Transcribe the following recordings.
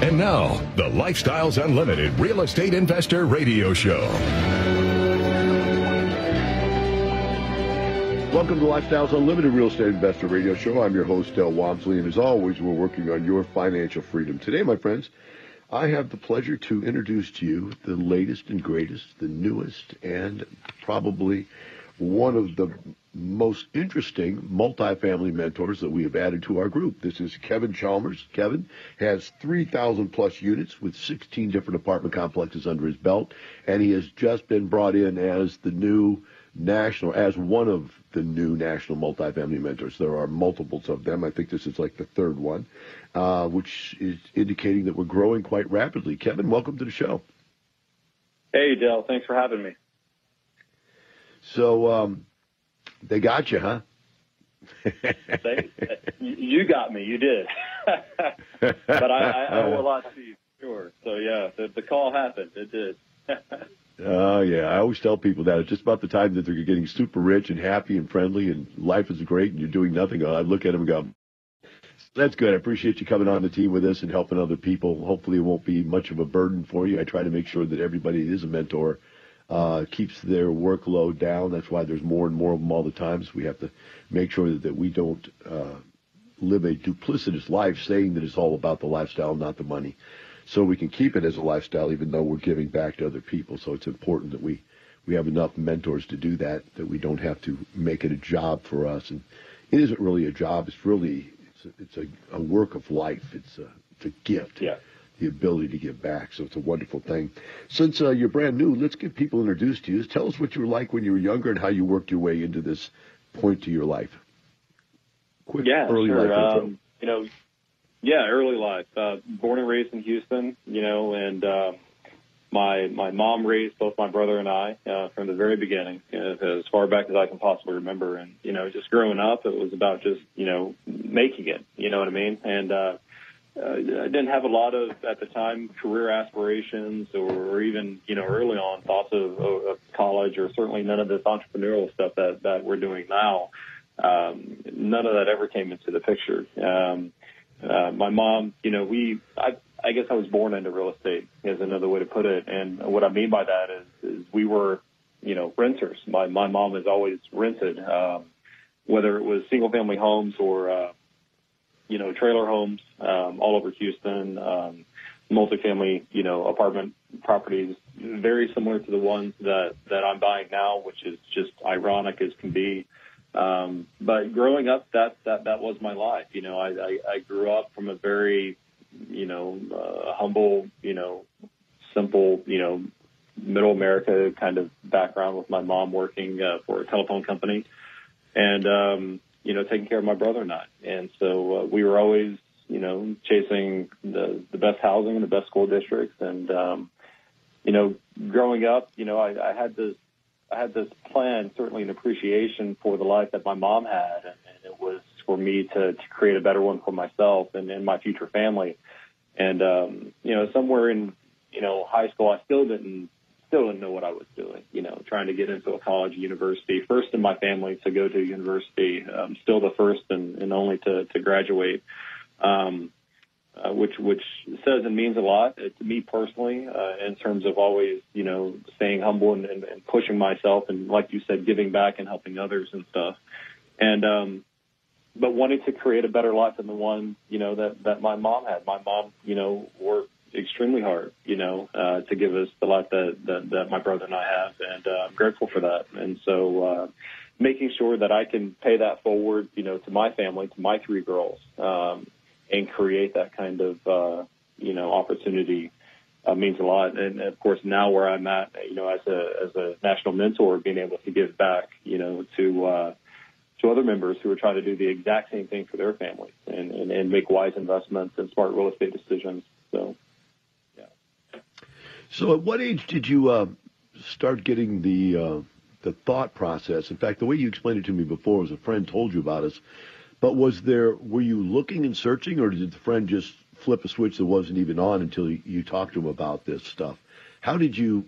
And now, the Lifestyles Unlimited Real Estate Investor Radio Show. Welcome to Lifestyles Unlimited Real Estate Investor Radio Show. I'm your host, Del Walmsley, and as always, we're working on your financial freedom. Today, my friends, I have the pleasure to introduce to you the latest and greatest, the newest, and probably one of the most interesting multifamily mentors that we have added to our group. This is Kevin Chalmers. Kevin has 3,000 plus units with 16 different apartment complexes under his belt, and he has just been brought in as the new national, as one of the new national multifamily mentors. There are multiples of them. I think this is like the third one, uh, which is indicating that we're growing quite rapidly. Kevin, welcome to the show. Hey, Del. Thanks for having me. So, um, they got you, huh? they, you got me. You did. but I, I, owe a lot to you, sure. So yeah, the, the call happened. It did. Oh uh, yeah, I always tell people that it's just about the time that they're getting super rich and happy and friendly and life is great and you're doing nothing. I look at them and go, "That's good. I appreciate you coming on the team with us and helping other people. Hopefully, it won't be much of a burden for you. I try to make sure that everybody is a mentor uh, keeps their workload down. That's why there's more and more of them all the time. So we have to make sure that, we don't uh, live a duplicitous life saying that it's all about the lifestyle, not the money. So we can keep it as a lifestyle even though we're giving back to other people. So it's important that we, we have enough mentors to do that, that we don't have to make it a job for us. And it isn't really a job. It's really, it's a, it's a, a work of life. It's a, it's a gift. Yeah the ability to give back. So it's a wonderful thing. Since uh, you're brand new, let's get people introduced to you. Tell us what you were like when you were younger and how you worked your way into this point to your life. Quick yeah, early sure. life um, you know, yeah, early life. Uh, born and raised in Houston, you know, and uh, my my mom raised both my brother and I uh, from the very beginning, as far back as I can possibly remember. And you know, just growing up, it was about just you know making it. You know what I mean? And uh, uh, I didn't have a lot of at the time career aspirations or, or even you know early on thoughts of, of college or certainly none of this entrepreneurial stuff that that we're doing now. Um, none of that ever came into the picture. Um, uh, my mom, you know, we I I guess I was born into real estate is another way to put it, and what I mean by that is is we were you know renters. My my mom has always rented, um, whether it was single family homes or uh, you know, trailer homes um, all over Houston, um, multifamily, you know, apartment properties, very similar to the ones that that I'm buying now, which is just ironic as can be. Um, but growing up, that that that was my life. You know, I I, I grew up from a very, you know, uh, humble, you know, simple, you know, middle America kind of background with my mom working uh, for a telephone company, and um, you know, taking care of my brother and I. And so uh, we were always, you know, chasing the the best housing and the best school districts. And um, you know, growing up, you know, I, I had this I had this plan, certainly an appreciation for the life that my mom had, and, and it was for me to, to create a better one for myself and, and my future family. And um, you know, somewhere in you know high school, I still didn't still didn't know what I was doing, you know, trying to get into a college, university, first in my family to go to university, um, still the first and, and only to, to graduate, um, uh, which, which says and means a lot to me personally, uh, in terms of always, you know, staying humble and, and, and pushing myself and like you said, giving back and helping others and stuff. And, um, but wanting to create a better life than the one, you know, that, that my mom had. My mom, you know, worked extremely hard, you know, uh, to give us the life that, that, that my brother and I have. And uh, I'm grateful for that. And so, uh, making sure that I can pay that forward, you know, to my family, to my three girls, um, and create that kind of, uh, you know, opportunity uh, means a lot. And of course, now where I'm at, you know, as a as a national mentor, being able to give back, you know, to uh, to other members who are trying to do the exact same thing for their families and, and, and make wise investments and smart real estate decisions. So. So, at what age did you uh, start getting the uh, the thought process? In fact, the way you explained it to me before was a friend told you about us. But was there were you looking and searching, or did the friend just flip a switch that wasn't even on until you, you talked to him about this stuff? How did you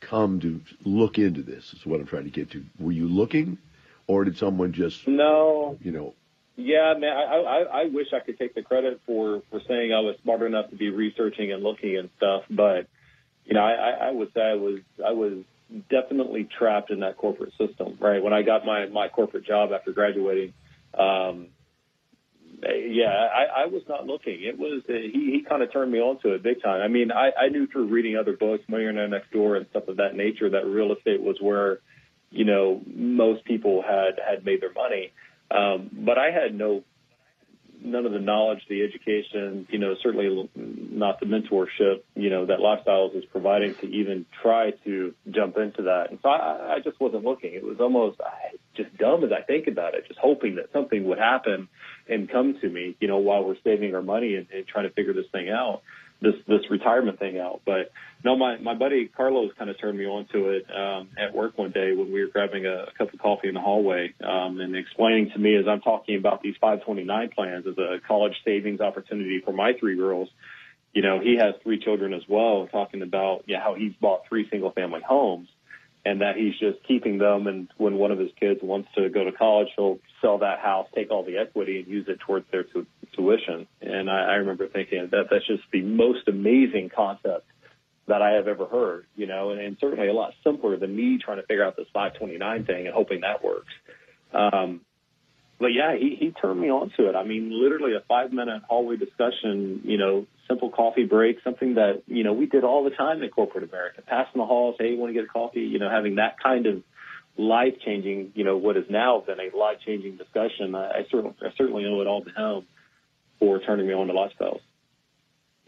come to look into this? Is what I'm trying to get to. Were you looking, or did someone just no? You know. Yeah, man. I, I I wish I could take the credit for for saying I was smart enough to be researching and looking and stuff, but you know, I, I would say I was I was definitely trapped in that corporate system. Right when I got my my corporate job after graduating, um, yeah, I, I was not looking. It was uh, he he kind of turned me on to it big time. I mean, I, I knew through reading other books, Millionaire Next Door and stuff of that nature, that real estate was where you know most people had had made their money. Um, but I had no none of the knowledge, the education, you know, certainly not the mentorship, you know, that Lifestyles is providing to even try to jump into that. And so I, I just wasn't looking. It was almost I, just dumb as I think about it, just hoping that something would happen and come to me, you know, while we're saving our money and, and trying to figure this thing out this this retirement thing out. But no, my my buddy Carlos kind of turned me on to it um, at work one day when we were grabbing a, a cup of coffee in the hallway um, and explaining to me as I'm talking about these 529 plans as a college savings opportunity for my three girls. You know, he has three children as well, talking about yeah, how he's bought three single family homes and that he's just keeping them. And when one of his kids wants to go to college, he'll sell that house, take all the equity, and use it towards their tu- tuition. And I, I remember thinking that that's just the most amazing concept that I have ever heard, you know, and, and certainly a lot simpler than me trying to figure out this 529 thing and hoping that works. Um, but yeah, he, he turned me on to it. I mean, literally a five minute hallway discussion, you know, simple coffee break, something that, you know, we did all the time in corporate America, passing the halls, hey, you want to get a coffee, you know, having that kind of life changing, you know, what has now been a life changing discussion. I, I certainly, I certainly owe it all to him for turning me on to lifestyles.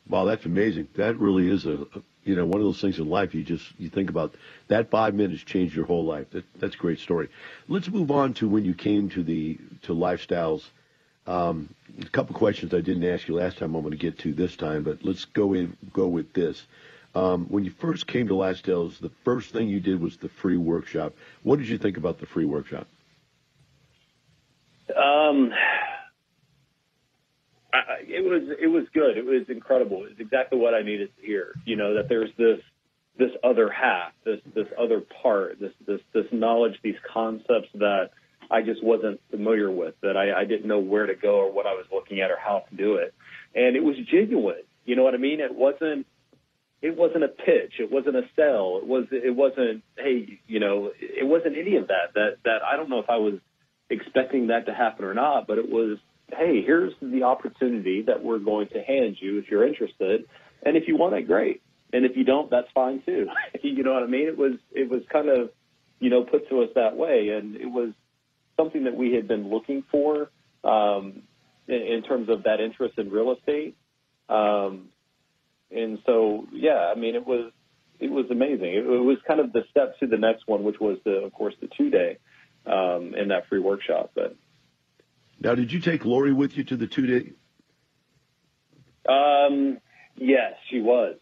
Wow, that's amazing. That really is a, you know, one of those things in life you just you think about that five minutes changed your whole life. That, that's a great story. Let's move on to when you came to the to lifestyles. Um, a couple questions I didn't ask you last time. I'm going to get to this time, but let's go in go with this. Um, when you first came to Lifestyles, the first thing you did was the free workshop. What did you think about the free workshop? Um, I, it was it was good. It was incredible. It was exactly what I needed to hear. You know that there's this this other half, this this other part, this this this knowledge, these concepts that I just wasn't familiar with, that I, I didn't know where to go or what I was looking at or how to do it. And it was genuine. You know what I mean? It wasn't it wasn't a pitch. It wasn't a sell. It was it wasn't hey, you know, it wasn't any of that. That that I don't know if I was expecting that to happen or not, but it was hey, here's the opportunity that we're going to hand you if you're interested. And if you want it, great. And if you don't, that's fine too. you know what I mean? It was it was kind of, you know, put to us that way, and it was something that we had been looking for um, in, in terms of that interest in real estate. Um, and so, yeah, I mean, it was it was amazing. It, it was kind of the step to the next one, which was the, of course, the two day um, in that free workshop. But now, did you take Lori with you to the two day? Um, yes, she was.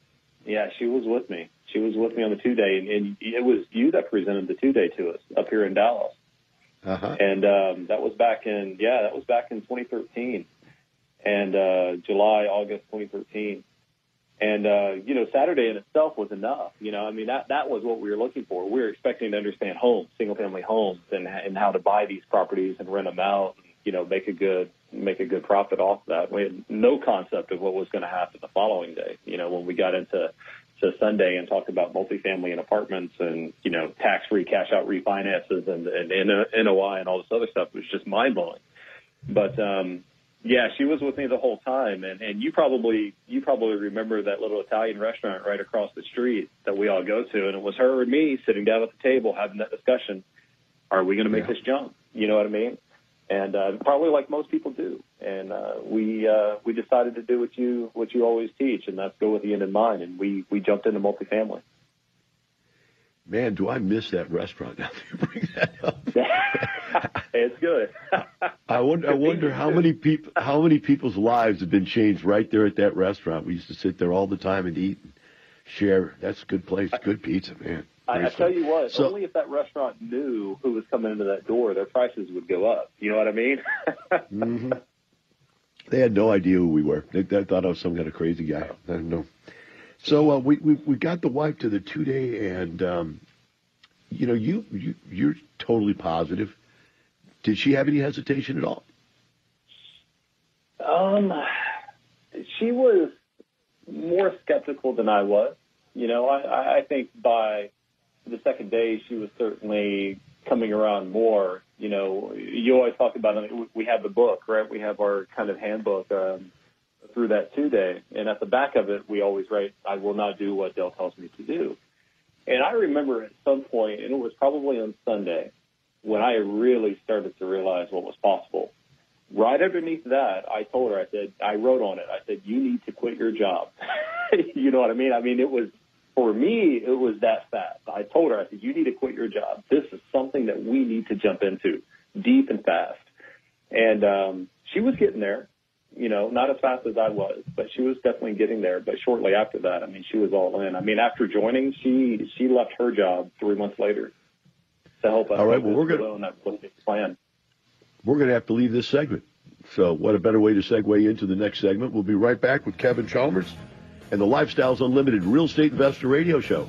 Yeah, she was with me. She was with me on the two day, and, and it was you that presented the two day to us up here in Dallas. Uh-huh. And um, that was back in yeah, that was back in 2013, and uh, July, August 2013. And uh, you know, Saturday in itself was enough. You know, I mean that that was what we were looking for. We were expecting to understand homes, single family homes, and and how to buy these properties and rent them out. And, you know, make a good make a good profit off that. We had no concept of what was going to happen the following day. You know, when we got into to Sunday and talked about multifamily and apartments and you know tax free cash out refinances and, and, and NOI and all this other stuff, it was just mind blowing. But um, yeah, she was with me the whole time, and and you probably you probably remember that little Italian restaurant right across the street that we all go to, and it was her and me sitting down at the table having that discussion are we going to make Yeah. this jump? You know what I mean? And uh, probably like most people do. And uh, we uh, we decided to do what you what you always teach, and that's go with the end in mind. And we we jumped into multifamily. Man, do I miss that restaurant now that you bring that up. it's good. I wonder. I wonder how many people, how many people's lives have been changed right there at that restaurant. We used to sit there all the time and eat and share. That's a good place. Good pizza, man. I, I tell you what, So- only if that restaurant knew who was coming into that door, their prices would go up. You know what I mean? hmm They had no idea who we were. They, they thought I was some kind of crazy guy. I don't know. So uh, we, we we got the wife to the two day, and um, you know you you you're totally positive. Did she have any hesitation at all? Um, she was more skeptical than I was. You know, I, I think by the second day, she was certainly coming around more. You know, you always talk about it. We have the book, right? We have our kind of handbook um, through that two day, and at the back of it, we always write, "I will not do what Dale tells me to do." And I remember at some point, and it was probably on Sunday, when I really started to realize what was possible right underneath that, I told her, I said, I wrote on it, I said, you need to quit your job. you know what I mean? I mean, it was, for me, it was that fast. I told her, I said, you need to quit your job. This is something that we need to jump into deep and fast. And um, she was getting there, you know, not as fast as I was, but she was definitely getting there. But shortly after that, I mean, she was all in. I mean, after joining, she she left her job three months later to help us. All right, well, we're that was plan. We're going to have to leave this segment. So what a better way to segue into the next segment? We'll be right back with Kevin Chalmers and the Lifestyles Unlimited Real Estate Investor Radio Show.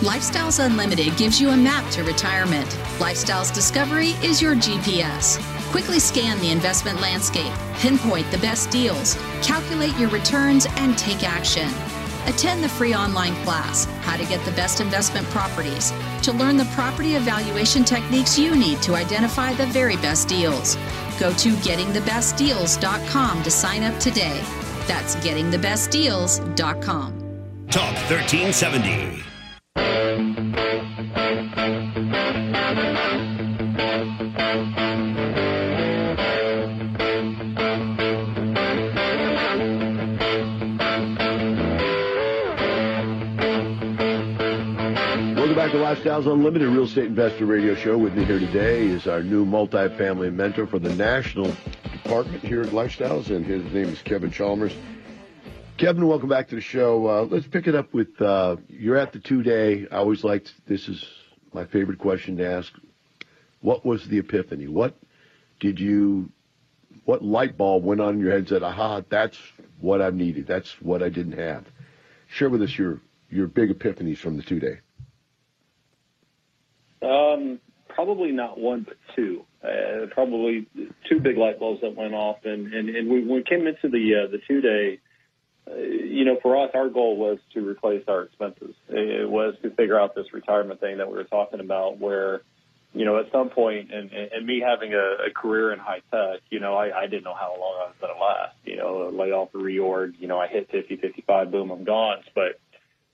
Lifestyles Unlimited gives you a map to retirement. Lifestyles Discovery is your GPS. Quickly scan the investment landscape, pinpoint the best deals, calculate your returns, and take action. Attend the free online class, How to Get the Best Investment Properties, to learn the property evaluation techniques you need to identify the very best deals. Go to gettingthebestdeals.com to sign up today. That's gettingthebestdeals.com. Talk 1370. Welcome back to Lifestyles Unlimited Real Estate Investor Radio Show. With me here today is our new multifamily mentor for the national department here at Lifestyles, and his name is Kevin Chalmers. Kevin, welcome back to the show. Uh, let's pick it up with uh, you're at the two day. I always liked this is my favorite question to ask. What was the epiphany? What did you? What light bulb went on in your head and said, "Aha, that's what I needed. That's what I didn't have." Share with us your your big epiphanies from the two day. Um, probably not one, but two. Uh, probably two big light bulbs that went off, and and, and we, we came into the uh, the two day, Uh, you know, for us, our goal was to replace our expenses. It was to figure out this retirement thing that we were talking about, where you know, at some point, and, and me having a, a career in high tech, you know, I, I didn't know how long I was going to last. You know, layoff, reorg, you know, I hit 50, 55, boom, I'm gone. But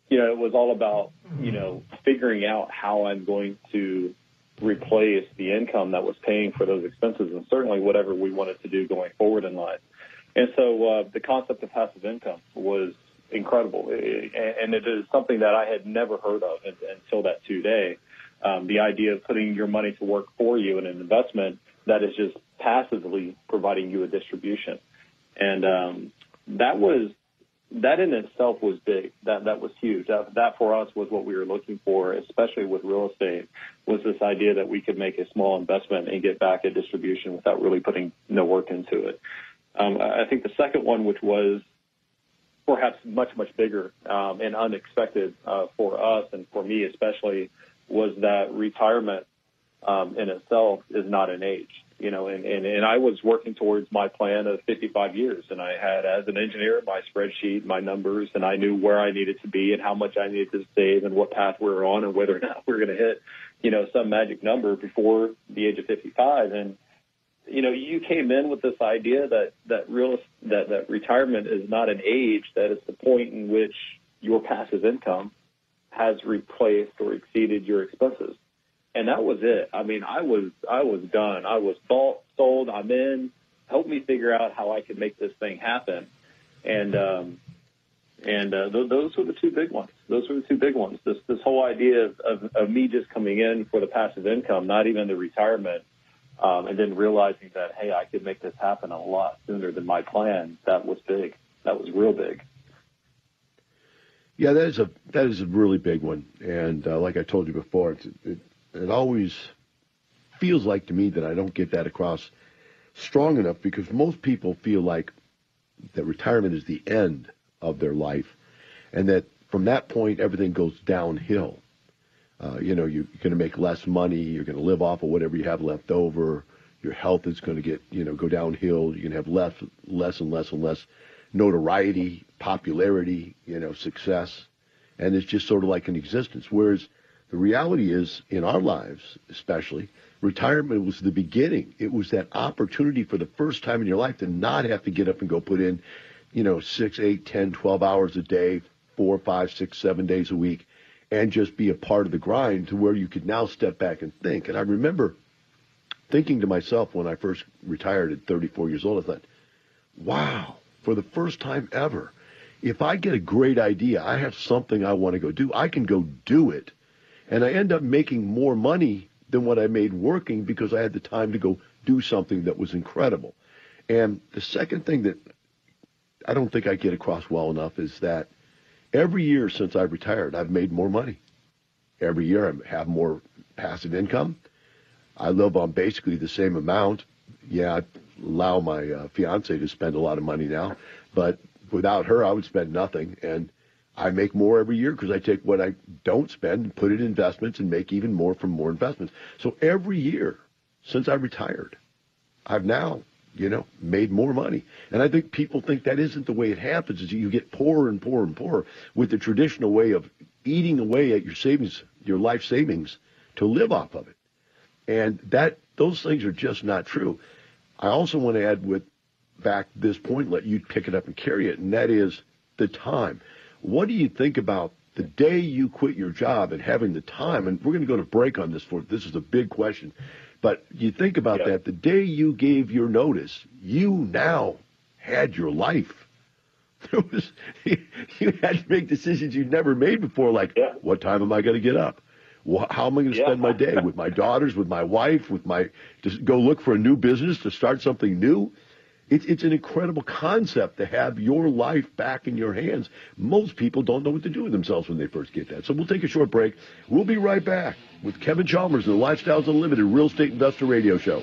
you know, it was all about, you know, figuring out how I'm going to replace the income that was paying for those expenses and certainly whatever we wanted to do going forward in life. And so uh, the concept of passive income was incredible. And it is something that I had never heard of until that two day. Um, the idea of putting your money to work for you in an investment that is just passively providing you a distribution. And um, that was that in itself was big. That that was huge. That, that for us was what we were looking for, especially with real estate, was this idea that we could make a small investment and get back a distribution without really putting no work into it. Um, I think the second one, which was perhaps much much bigger um, and unexpected uh, for us and for me especially, was that retirement um, in itself is not an age you know, and, and, and I was working towards my plan of 55 years. And I had, as an engineer, my spreadsheet, my numbers, and I knew where I needed to be and how much I needed to save and what path we were on and whether or not we are going to hit, you know, some magic number before the age of 55. And, you know, you came in with this idea that, that real, that, that retirement is not an age, that it's the point in which your passive income has replaced or exceeded your expenses and that was it. I mean, I was I was done. I was bought, sold. I'm in. Help me figure out how I could make this thing happen. And um, and uh, th- those were the two big ones. Those were the two big ones. This this whole idea of, of, of me just coming in for the passive income, not even the retirement, um, and then realizing that hey, I could make this happen a lot sooner than my plan. That was big. That was real big. Yeah, that is a that is a really big one. And uh, like I told you before, it's, it, it always feels like to me that I don't get that across strong enough because most people feel like that retirement is the end of their life and that from that point everything goes downhill. Uh, you know, you're going to make less money, you're going to live off of whatever you have left over, your health is going to get, you know, go downhill, you're going to have less, less and less and less notoriety, popularity, you know, success, and it's just sort of like an existence. Whereas the reality is, in our lives, especially, retirement was the beginning. It was that opportunity for the first time in your life to not have to get up and go put in, you know, six, eight, ten, twelve hours a day, four, five, six, seven days a week, and just be a part of the grind to where you could now step back and think. And I remember thinking to myself when I first retired at 34 years old, I thought, wow, for the first time ever, if I get a great idea, I have something I want to go do, I can go do it and I end up making more money than what I made working because I had the time to go do something that was incredible. And the second thing that I don't think I get across well enough is that every year since I've retired, I've made more money. Every year I have more passive income. I live on basically the same amount. Yeah, I allow my uh, fiance to spend a lot of money now, but without her, I would spend nothing. And I make more every year because I take what I don't spend and put it in investments and make even more from more investments. So every year since I retired, I've now, you know, made more money. And I think people think that isn't the way it happens is you get poorer and poorer and poorer with the traditional way of eating away at your savings, your life savings to live off of it. And that those things are just not true. I also want to add with back this point, let you pick it up and carry it, and that is the time. What do you think about the day you quit your job and having the time? And we're going to go to break on this for this is a big question. But you think about yeah. that. The day you gave your notice, you now had your life. There was you had to make decisions you'd never made before, like yeah. what time am I going to get up? How am I going to spend yeah. my day with my daughters, with my wife, with my to go look for a new business to start something new? It's, it's an incredible concept to have your life back in your hands. Most people don't know what to do with themselves when they first get that. So we'll take a short break. We'll be right back with Kevin Chalmers and the Lifestyles Unlimited Real Estate Investor Radio Show.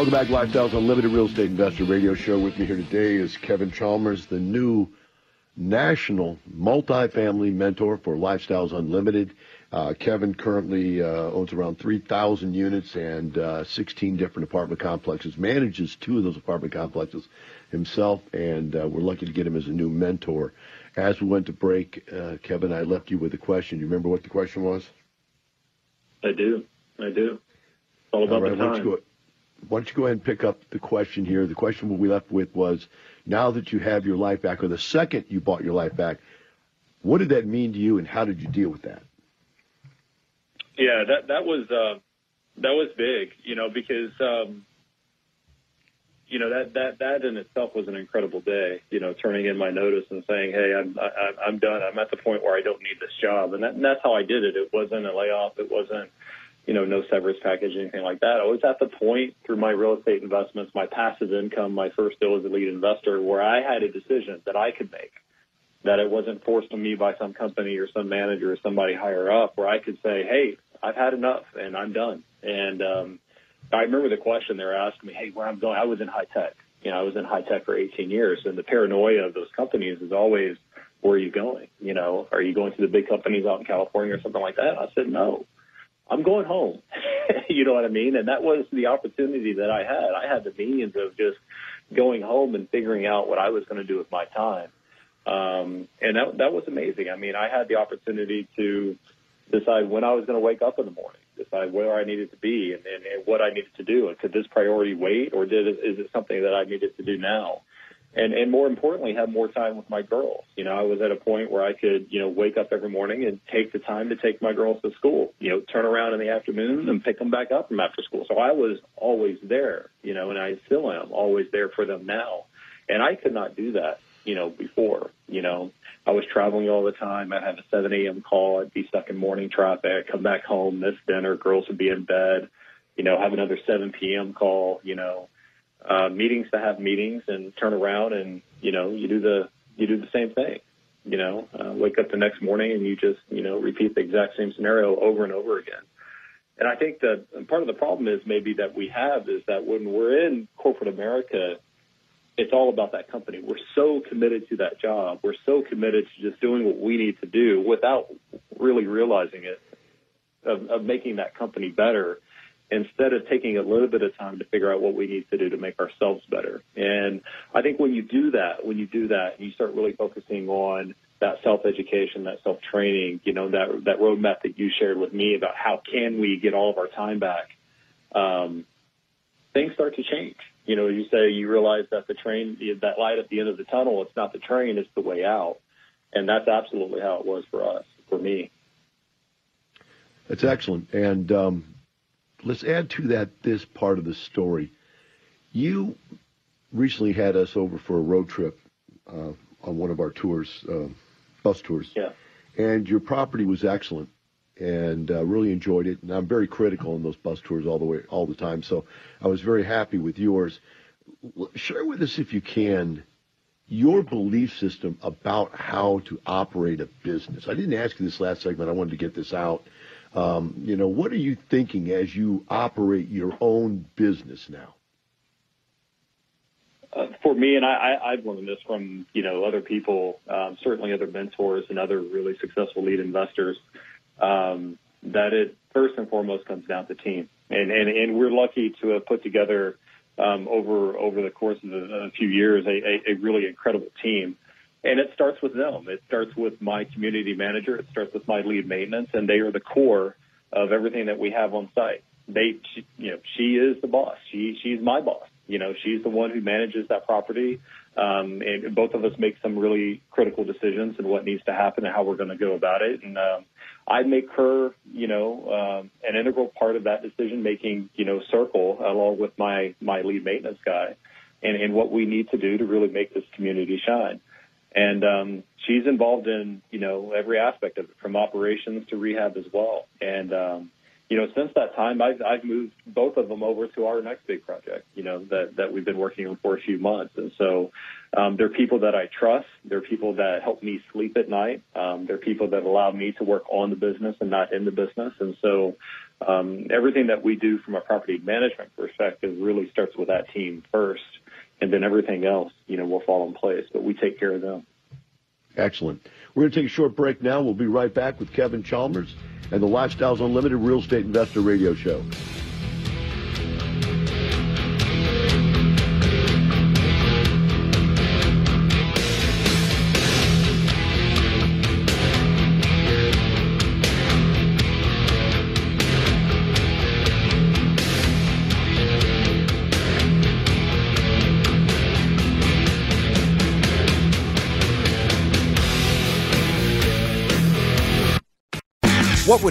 Welcome back, Lifestyles Unlimited Real Estate Investor Radio Show. With me here today is Kevin Chalmers, the new national multifamily mentor for Lifestyles Unlimited. Uh, Kevin currently uh, owns around 3,000 units and uh, 16 different apartment complexes, manages two of those apartment complexes himself, and uh, we're lucky to get him as a new mentor. As we went to break, uh, Kevin, I left you with a question. Do you remember what the question was? I do. I do. All about all right, the time why don't you go ahead and pick up the question here? The question we left with was, now that you have your life back, or the second you bought your life back, what did that mean to you, and how did you deal with that? Yeah, that that was uh, that was big, you know, because um, you know that that that in itself was an incredible day. You know, turning in my notice and saying, "Hey, I'm I, I'm done. I'm at the point where I don't need this job," and, that, and that's how I did it. It wasn't a layoff. It wasn't you know, no severance package, anything like that. I was at the point through my real estate investments, my passive income, my first deal as a lead investor, where I had a decision that I could make, that it wasn't forced on me by some company or some manager or somebody higher up, where I could say, hey, I've had enough and I'm done. And um, I remember the question they were asking me, hey, where I'm going, I was in high tech. You know, I was in high tech for 18 years, and the paranoia of those companies is always, where are you going? You know, are you going to the big companies out in California or something like that? I said, no. I'm going home. you know what I mean? And that was the opportunity that I had. I had the means of just going home and figuring out what I was going to do with my time. Um, and that, that was amazing. I mean, I had the opportunity to decide when I was going to wake up in the morning, decide where I needed to be and, and, and what I needed to do. And could this priority wait or did it, is it something that I needed to do now? And and more importantly have more time with my girls. You know i was at a point where i could you know wake up every morning and take the time to take my girls to school you know turn around in the afternoon and pick them back up from after school. So i was always there you know and i still am always there for them now. And i could not do that you know before you know. I was traveling all the time. I'd have a 7 a.m call. I'd be stuck in morning traffic come back home miss dinner girls would be in bed you know have another 7 p.m call you know uh, meetings to have meetings and turn around and you know you do the you do the same thing. You know, uh, wake up the next morning and you just you know repeat the exact same scenario over and over again. And I think that part of the problem is maybe that we have is that when we're in corporate America, it's all about that company. We're so committed to that job. We're so committed to just doing what we need to do without really realizing it, of, of making that company better instead of taking a little bit of time to figure out what we need to do to make ourselves better. And I think when you do that, when you do that, you start really focusing on that self-education, that self-training, you know, that that roadmap that you shared with me about how can we get all of our time back. Um, things start to change. You know, you say you realize that the train, that light at the end of the tunnel, it's not the train, it's the way out. And that's absolutely how it was for us, for me. That's excellent. And um, let's add to that this part of the story. You recently had us over for a road trip uh, on one of our tours, uh, bus tours. Yeah. And your property was excellent, and uh, really enjoyed it. And I'm very critical on those bus tours all the way, all the time. So I was very happy with yours. Share with us, if you can, your belief system about how to operate a business. I didn't ask you this last segment. I wanted to get this out. Um, you know, what are you thinking as you operate your own business now? Uh, for me, and I, I've learned this from you know other people, um, certainly other mentors and other really successful lead investors, um, that it first and foremost comes down to team, and and, and we're lucky to have put together um, over over the course of a, a few years a, a, a really incredible team. And it starts with them. It starts with my community manager. It starts with my lead maintenance, and they are the core of everything that we have on site. They, she, you know, she is the boss. She, she's my boss. You know, she's the one who manages that property. Um, and both of us make some really critical decisions and what needs to happen and how we're going to go about it. And um, I make her, you know, um, an integral part of that decision making, you know, circle along with my my lead maintenance guy, and, and what we need to do to really make this community shine. And um, she's involved in, you know, every aspect of it, from operations to rehab as well. And um, you know, since that time, I've, I've moved both of them over to our next big project, you know, that, that we've been working on for a few months. And so um, they're people that I trust. They're people that help me sleep at night. Um, they're people that allow me to work on the business and not in the business. And so um, everything that we do from a property management perspective really starts with that team first. And then everything else, you know, will fall in place. But we take care of them. Excellent. We're going to take a short break now. We'll be right back with Kevin Chalmers and the Lifestyles Unlimited Real Estate Investor Radio Show.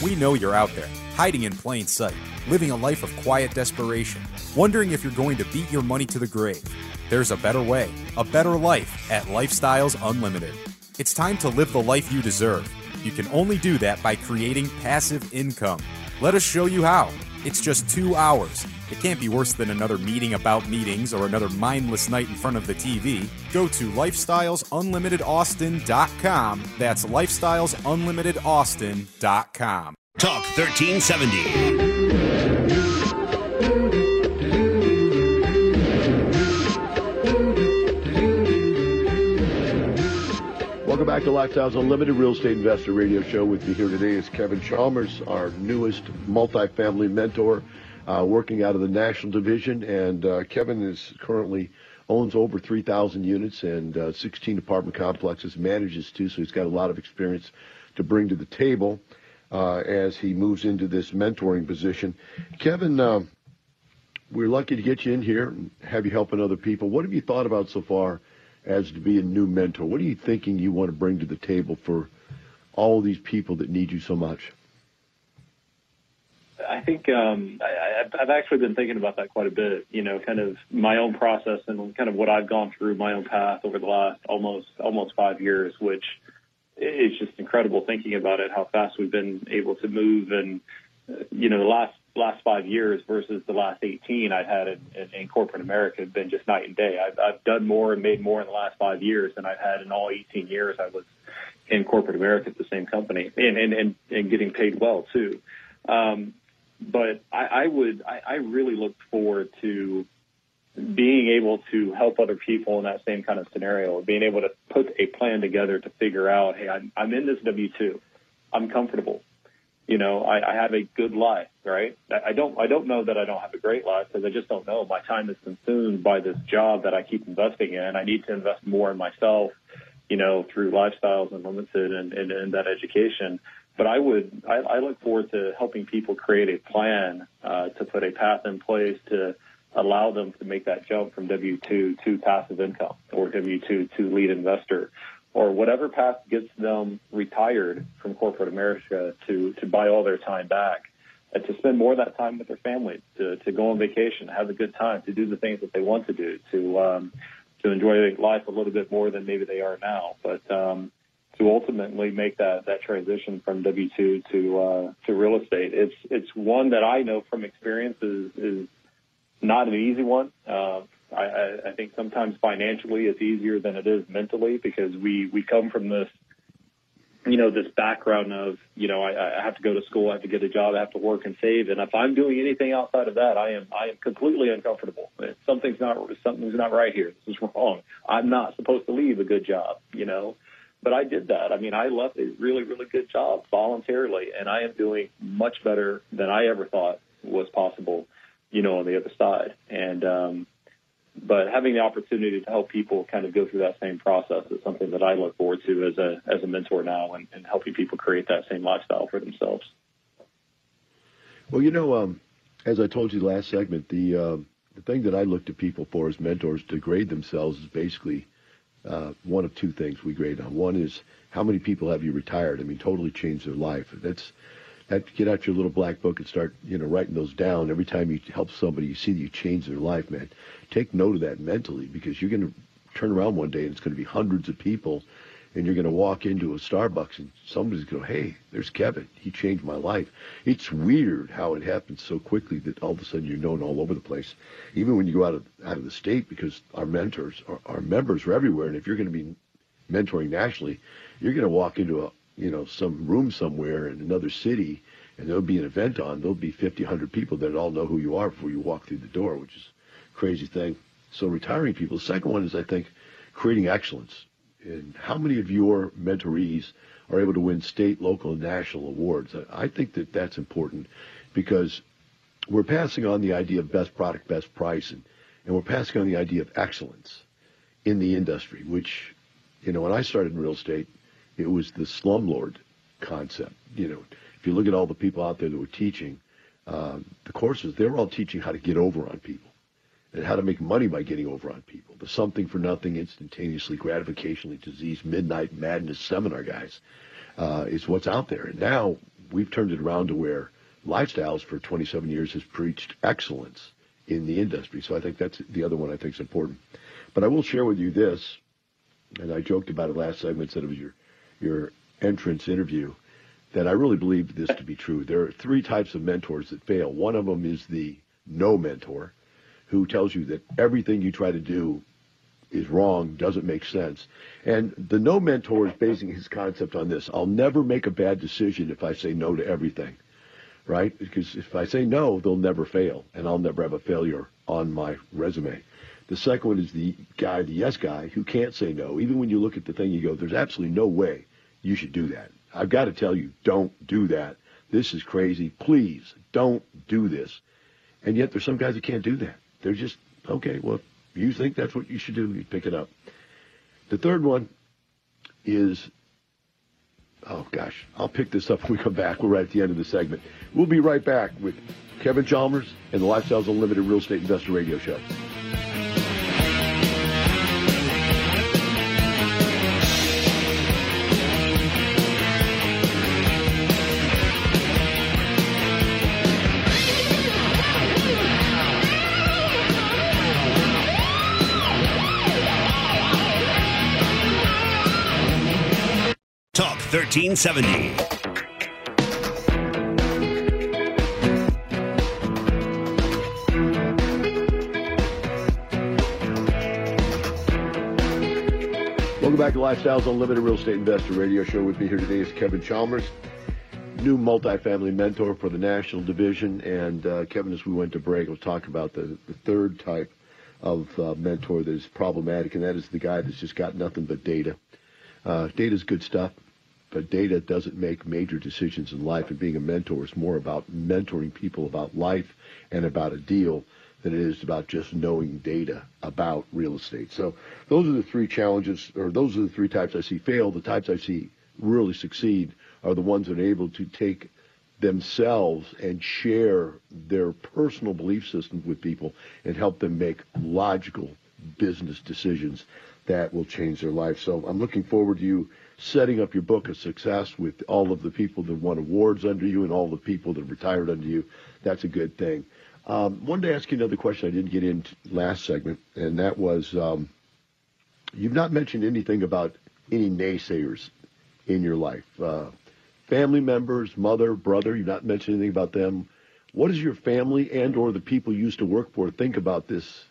We know you're out there, hiding in plain sight, living a life of quiet desperation, wondering if you're going to beat your money to the grave. There's a better way, a better life at Lifestyles Unlimited. It's time to live the life you deserve. You can only do that by creating passive income. Let us show you how. It's just two hours. It can't be worse than another meeting about meetings or another mindless night in front of the TV. Go to lifestylesunlimitedaustin.com. That's lifestylesunlimitedaustin.com. Talk 1370. Welcome back to Lifestyles Unlimited Real Estate Investor Radio Show. With me here today is Kevin Chalmers, our newest multifamily mentor, uh, working out of the national division. And uh, Kevin is currently owns over 3,000 units and uh, 16 apartment complexes, manages too, so he's got a lot of experience to bring to the table uh, as he moves into this mentoring position. Kevin, uh, we're lucky to get you in here and have you helping other people. What have you thought about so far? as to be a new mentor? What are you thinking you want to bring to the table for all these people that need you so much? I think um, I, I've actually been thinking about that quite a bit. You know, kind of my own process and kind of what I've gone through, my own path over the last almost almost five years, which is just incredible thinking about it. How fast we've been able to move, and uh, you know, the last last five years versus the last 18 I've had in, in, in corporate America have been just night and day. I've, I've done more and made more in the last five years than I've had in all 18 years I was in corporate America at the same company and, and, and, and getting paid well too. Um, but I, I would, I, I really look forward to being able to help other people in that same kind of scenario, being able to put a plan together to figure out, hey, I'm, I'm in this W-2. I'm comfortable you know, I, I have a good life, right? I, don't, I don't know that I don't have a great life because I just don't know. My time is consumed by this job that I keep investing in. I need to invest more in myself, you know, through lifestyles unlimited and, and, and that education. But I would, I, I look forward to helping people create a plan uh, to put a path in place to allow them to make that jump from W2 to passive income or W2 to lead investor or whatever path gets them retired from corporate America to, to buy all their time back, and to spend more of that time with their family to, to go on vacation, have a good time, to do the things that they want to do, to um, to enjoy life a little bit more than maybe they are now, but um, to ultimately make that that transition from W two to uh, to real estate. It's it's one that I know from experience is, is not an easy one. Uh, I, I think sometimes financially it's easier than it is mentally because we, we come from this you know, this background of, you know, I, I have to go to school, I have to get a job, I have to work and save, and if I'm doing anything outside of that, I am I am completely uncomfortable. Something's not something's not right here. This is wrong. I'm not supposed to leave a good job, you know. But I did that. I mean, I left a really, really good job voluntarily, and I am doing much better than I ever thought was possible, you know, on the other side. And um, but having the opportunity to help people kind of go through that same process is something that I look forward to as a as a mentor now, and, and helping people create that same lifestyle for themselves. Well, you know, um, as I told you last segment, the uh, the thing that I look to people for as mentors to grade themselves is basically uh, one of two things we grade on. One is how many people have you retired? I mean, totally changed their life. That's that get out your little black book and start, you know, writing those down. Every time you help somebody, you see that you change their life, man. Take note of that mentally because you're going to turn around one day and it's going to be hundreds of people and you're going to walk into a Starbucks and somebody's going to go, hey, there's Kevin. He changed my life. It's weird how it happens so quickly that all of a sudden you're known all over the place, even when you go out of out of the state, because our mentors, our, our members are everywhere. And if you're going to be mentoring nationally, you're going to walk into a you know, some room somewhere in another city, and there'll be an event on. There'll be 50, 100 people that all know who you are before you walk through the door, which is a crazy thing. So retiring people. The second one is, I think, creating excellence. And how many of your mentorees are able to win state, local, and national awards? I think that that's important because we're passing on the idea of best product, best price, and, and we're passing on the idea of excellence in the industry, which, you know, when I started in real estate, it was the slumlord concept. You know, if you look at all the people out there that were teaching um, the courses, they were all teaching how to get over on people and how to make money by getting over on people. The something for nothing, instantaneously, gratificationally disease, midnight madness seminar guys uh, is what's out there. And now we've turned it around to where lifestyles for 27 years has preached excellence in the industry. So I think that's the other one I think is important. But I will share with you this, and I joked about it last segment, said it was your your entrance interview that I really believe this to be true. There are three types of mentors that fail. One of them is the no mentor, who tells you that everything you try to do is wrong, doesn't make sense. And the no mentor is basing his concept on this. I'll never make a bad decision if I say no to everything, right? Because if I say no, they'll never fail, and I'll never have a failure on my resume. The second one is the guy, the yes guy, who can't say no. Even when you look at the thing, you go, there's absolutely no way you should do that. I've got to tell you, don't do that. This is crazy. Please don't do this. And yet there's some guys who can't do that. They're just, okay, well, you think that's what you should do, you pick it up. The third one is, oh gosh, I'll pick this up when we come back. We're right at the end of the segment. We'll be right back with Kevin Chalmers and the Lifestyles Unlimited Real Estate Investor Radio Show. 1370. Welcome back to Lifestyles Unlimited Real Estate Investor Radio Show. With me here today is Kevin Chalmers, new multifamily mentor for the national division. And uh, Kevin, as we went to break, was talking about the, the third type of uh, mentor that is problematic, and that is the guy that's just got nothing but data. Uh, data is good stuff but data doesn't make major decisions in life. And being a mentor is more about mentoring people about life and about a deal than it is about just knowing data about real estate. So those are the three challenges, or those are the three types I see fail. The types I see really succeed are the ones that are able to take themselves and share their personal belief systems with people and help them make logical business decisions that will change their life. So I'm looking forward to you setting up your book of success with all of the people that won awards under you and all the people that retired under you. That's a good thing. Um, wanted to ask you another question I didn't get in last segment, and that was um, you've not mentioned anything about any naysayers in your life. Uh, family members, mother, brother, you've not mentioned anything about them. What does your family and or the people you used to work for think about this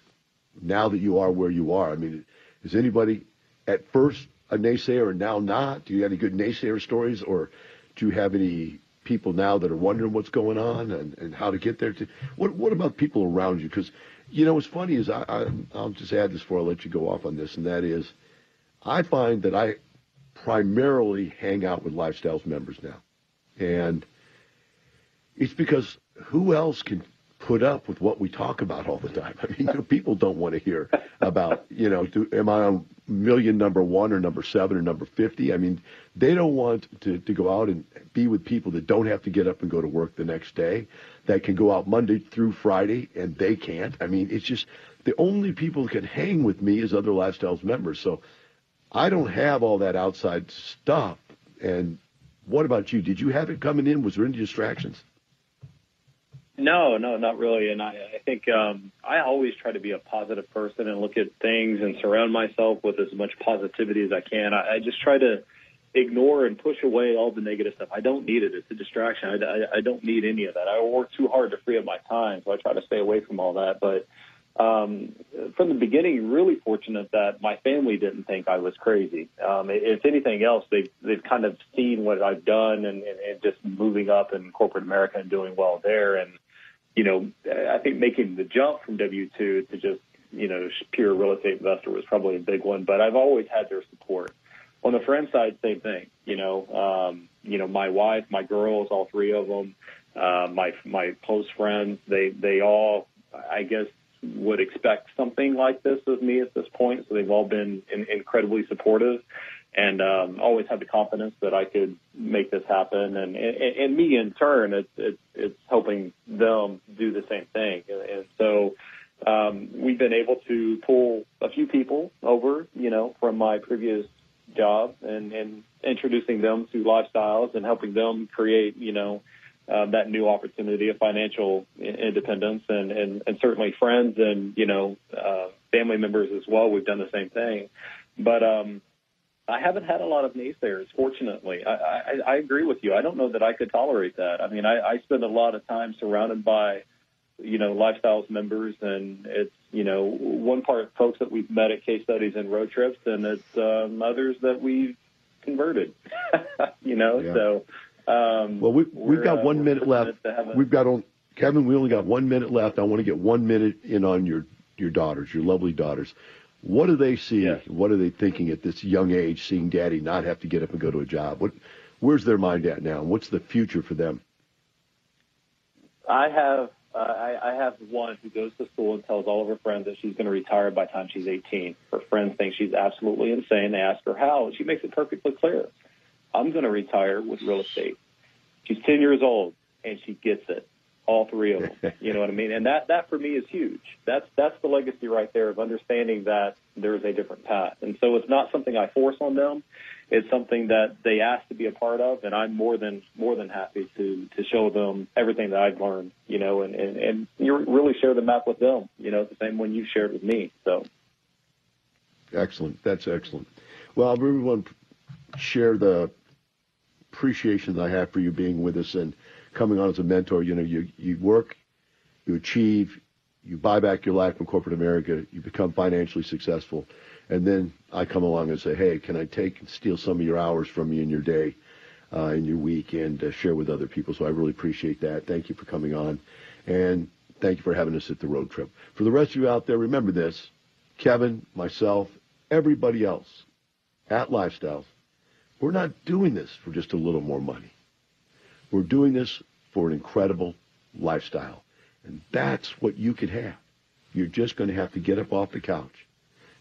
now that you are where you are? I mean, is anybody at first a naysayer and now not? Do you have any good naysayer stories, or do you have any people now that are wondering what's going on and, and how to get there? To, what What about people around you? Because you know what's funny is I, I I'll just add this before I let you go off on this, and that is I find that I primarily hang out with lifestyles members now, and it's because who else can put up with what we talk about all the time. I mean, you know, people don't want to hear about, you know, do, am I on million number one or number seven or number 50? I mean, they don't want to, to go out and be with people that don't have to get up and go to work the next day, that can go out Monday through Friday, and they can't. I mean, it's just the only people that can hang with me is other lifestyles members. So I don't have all that outside stuff. And what about you? Did you have it coming in? Was there any distractions? No, no, not really. And I, I think um, I always try to be a positive person and look at things and surround myself with as much positivity as I can. I, I just try to ignore and push away all the negative stuff. I don't need it. It's a distraction. I, I, I don't need any of that. I work too hard to free up my time, so I try to stay away from all that. But um, from the beginning, really fortunate that my family didn't think I was crazy. Um, if anything else, they've they've kind of seen what I've done and, and, and just moving up in corporate America and doing well there. And you know, I think making the jump from W two to just you know pure real estate investor was probably a big one. But I've always had their support. On the friend side, same thing. You know, um, you know, my wife, my girls, all three of them, uh, my my close friends, they they all, I guess, would expect something like this of me at this point. So they've all been in, incredibly supportive and um, always had the confidence that I could make this happen. And, and, and me in turn, it's, it's, it's helping them do the same thing. And, so um, we've been able to pull a few people over, you know, from my previous job and, and introducing them to lifestyles and helping them create, you know, uh, that new opportunity of financial independence and, and, and certainly friends and, you know, uh, family members as well. We've done the same thing. But, um, I haven't had a lot of naysayers, fortunately. I, I, I agree with you. I don't know that I could tolerate that. I mean, I, I spend a lot of time surrounded by, you know, lifestyles members, and it's, you know, one part folks that we've met at case studies and road trips, and it's um, others that we've converted, you know, yeah. so. Um, well, we, we've got uh, one minute left. We've got on Kevin. We only got one minute left. I want to get one minute in on your your daughters, your lovely daughters. What do they see? Yes. What are they thinking at this young age, seeing daddy not have to get up and go to a job? What, where's their mind at now? What's the future for them? I have uh, I, I have one who goes to school and tells all of her friends that she's going to retire by the time she's 18. Her friends think she's absolutely insane. They ask her how, and she makes it perfectly clear. I'm going to retire with real estate. She's 10 years old, and she gets it all three of them. You know what I mean? And that that for me is huge. That's that's the legacy right there of understanding that there is a different path. And so it's not something I force on them. It's something that they ask to be a part of, and I'm more than more than happy to to show them everything that I've learned. You know, and and and you really share the map with them. You know, the same one you shared with me. So. Excellent. That's excellent. Well, everyone share the appreciation that I have for you being with us and coming on as a mentor. You know, you, you work, you achieve, you buy back your life from corporate America, you become financially successful, and then I come along and say, hey, can I take and steal some of your hours from you in your day, uh, in your week, and uh, share with other people? So I really appreciate that. Thank you for coming on, and thank you for having us at the road trip. For the rest of you out there, remember this: Kevin, myself, everybody else at Lifestyles, we're not doing this for just a little more money. We're doing this for an incredible lifestyle. And that's what you could have. You're just going to have to get up off the couch,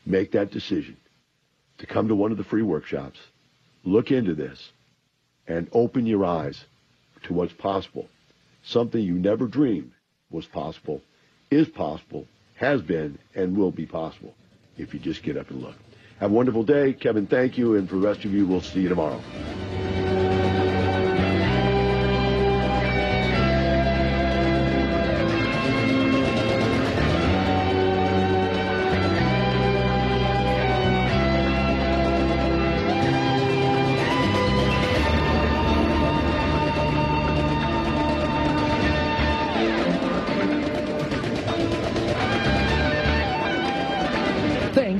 make that decision to come to one of the free workshops, look into this, and open your eyes to what's possible. Something you never dreamed was possible, is possible, has been, and will be possible if you just get up and look. Have a wonderful day. Kevin, thank you. And for the rest of you, we'll see you tomorrow.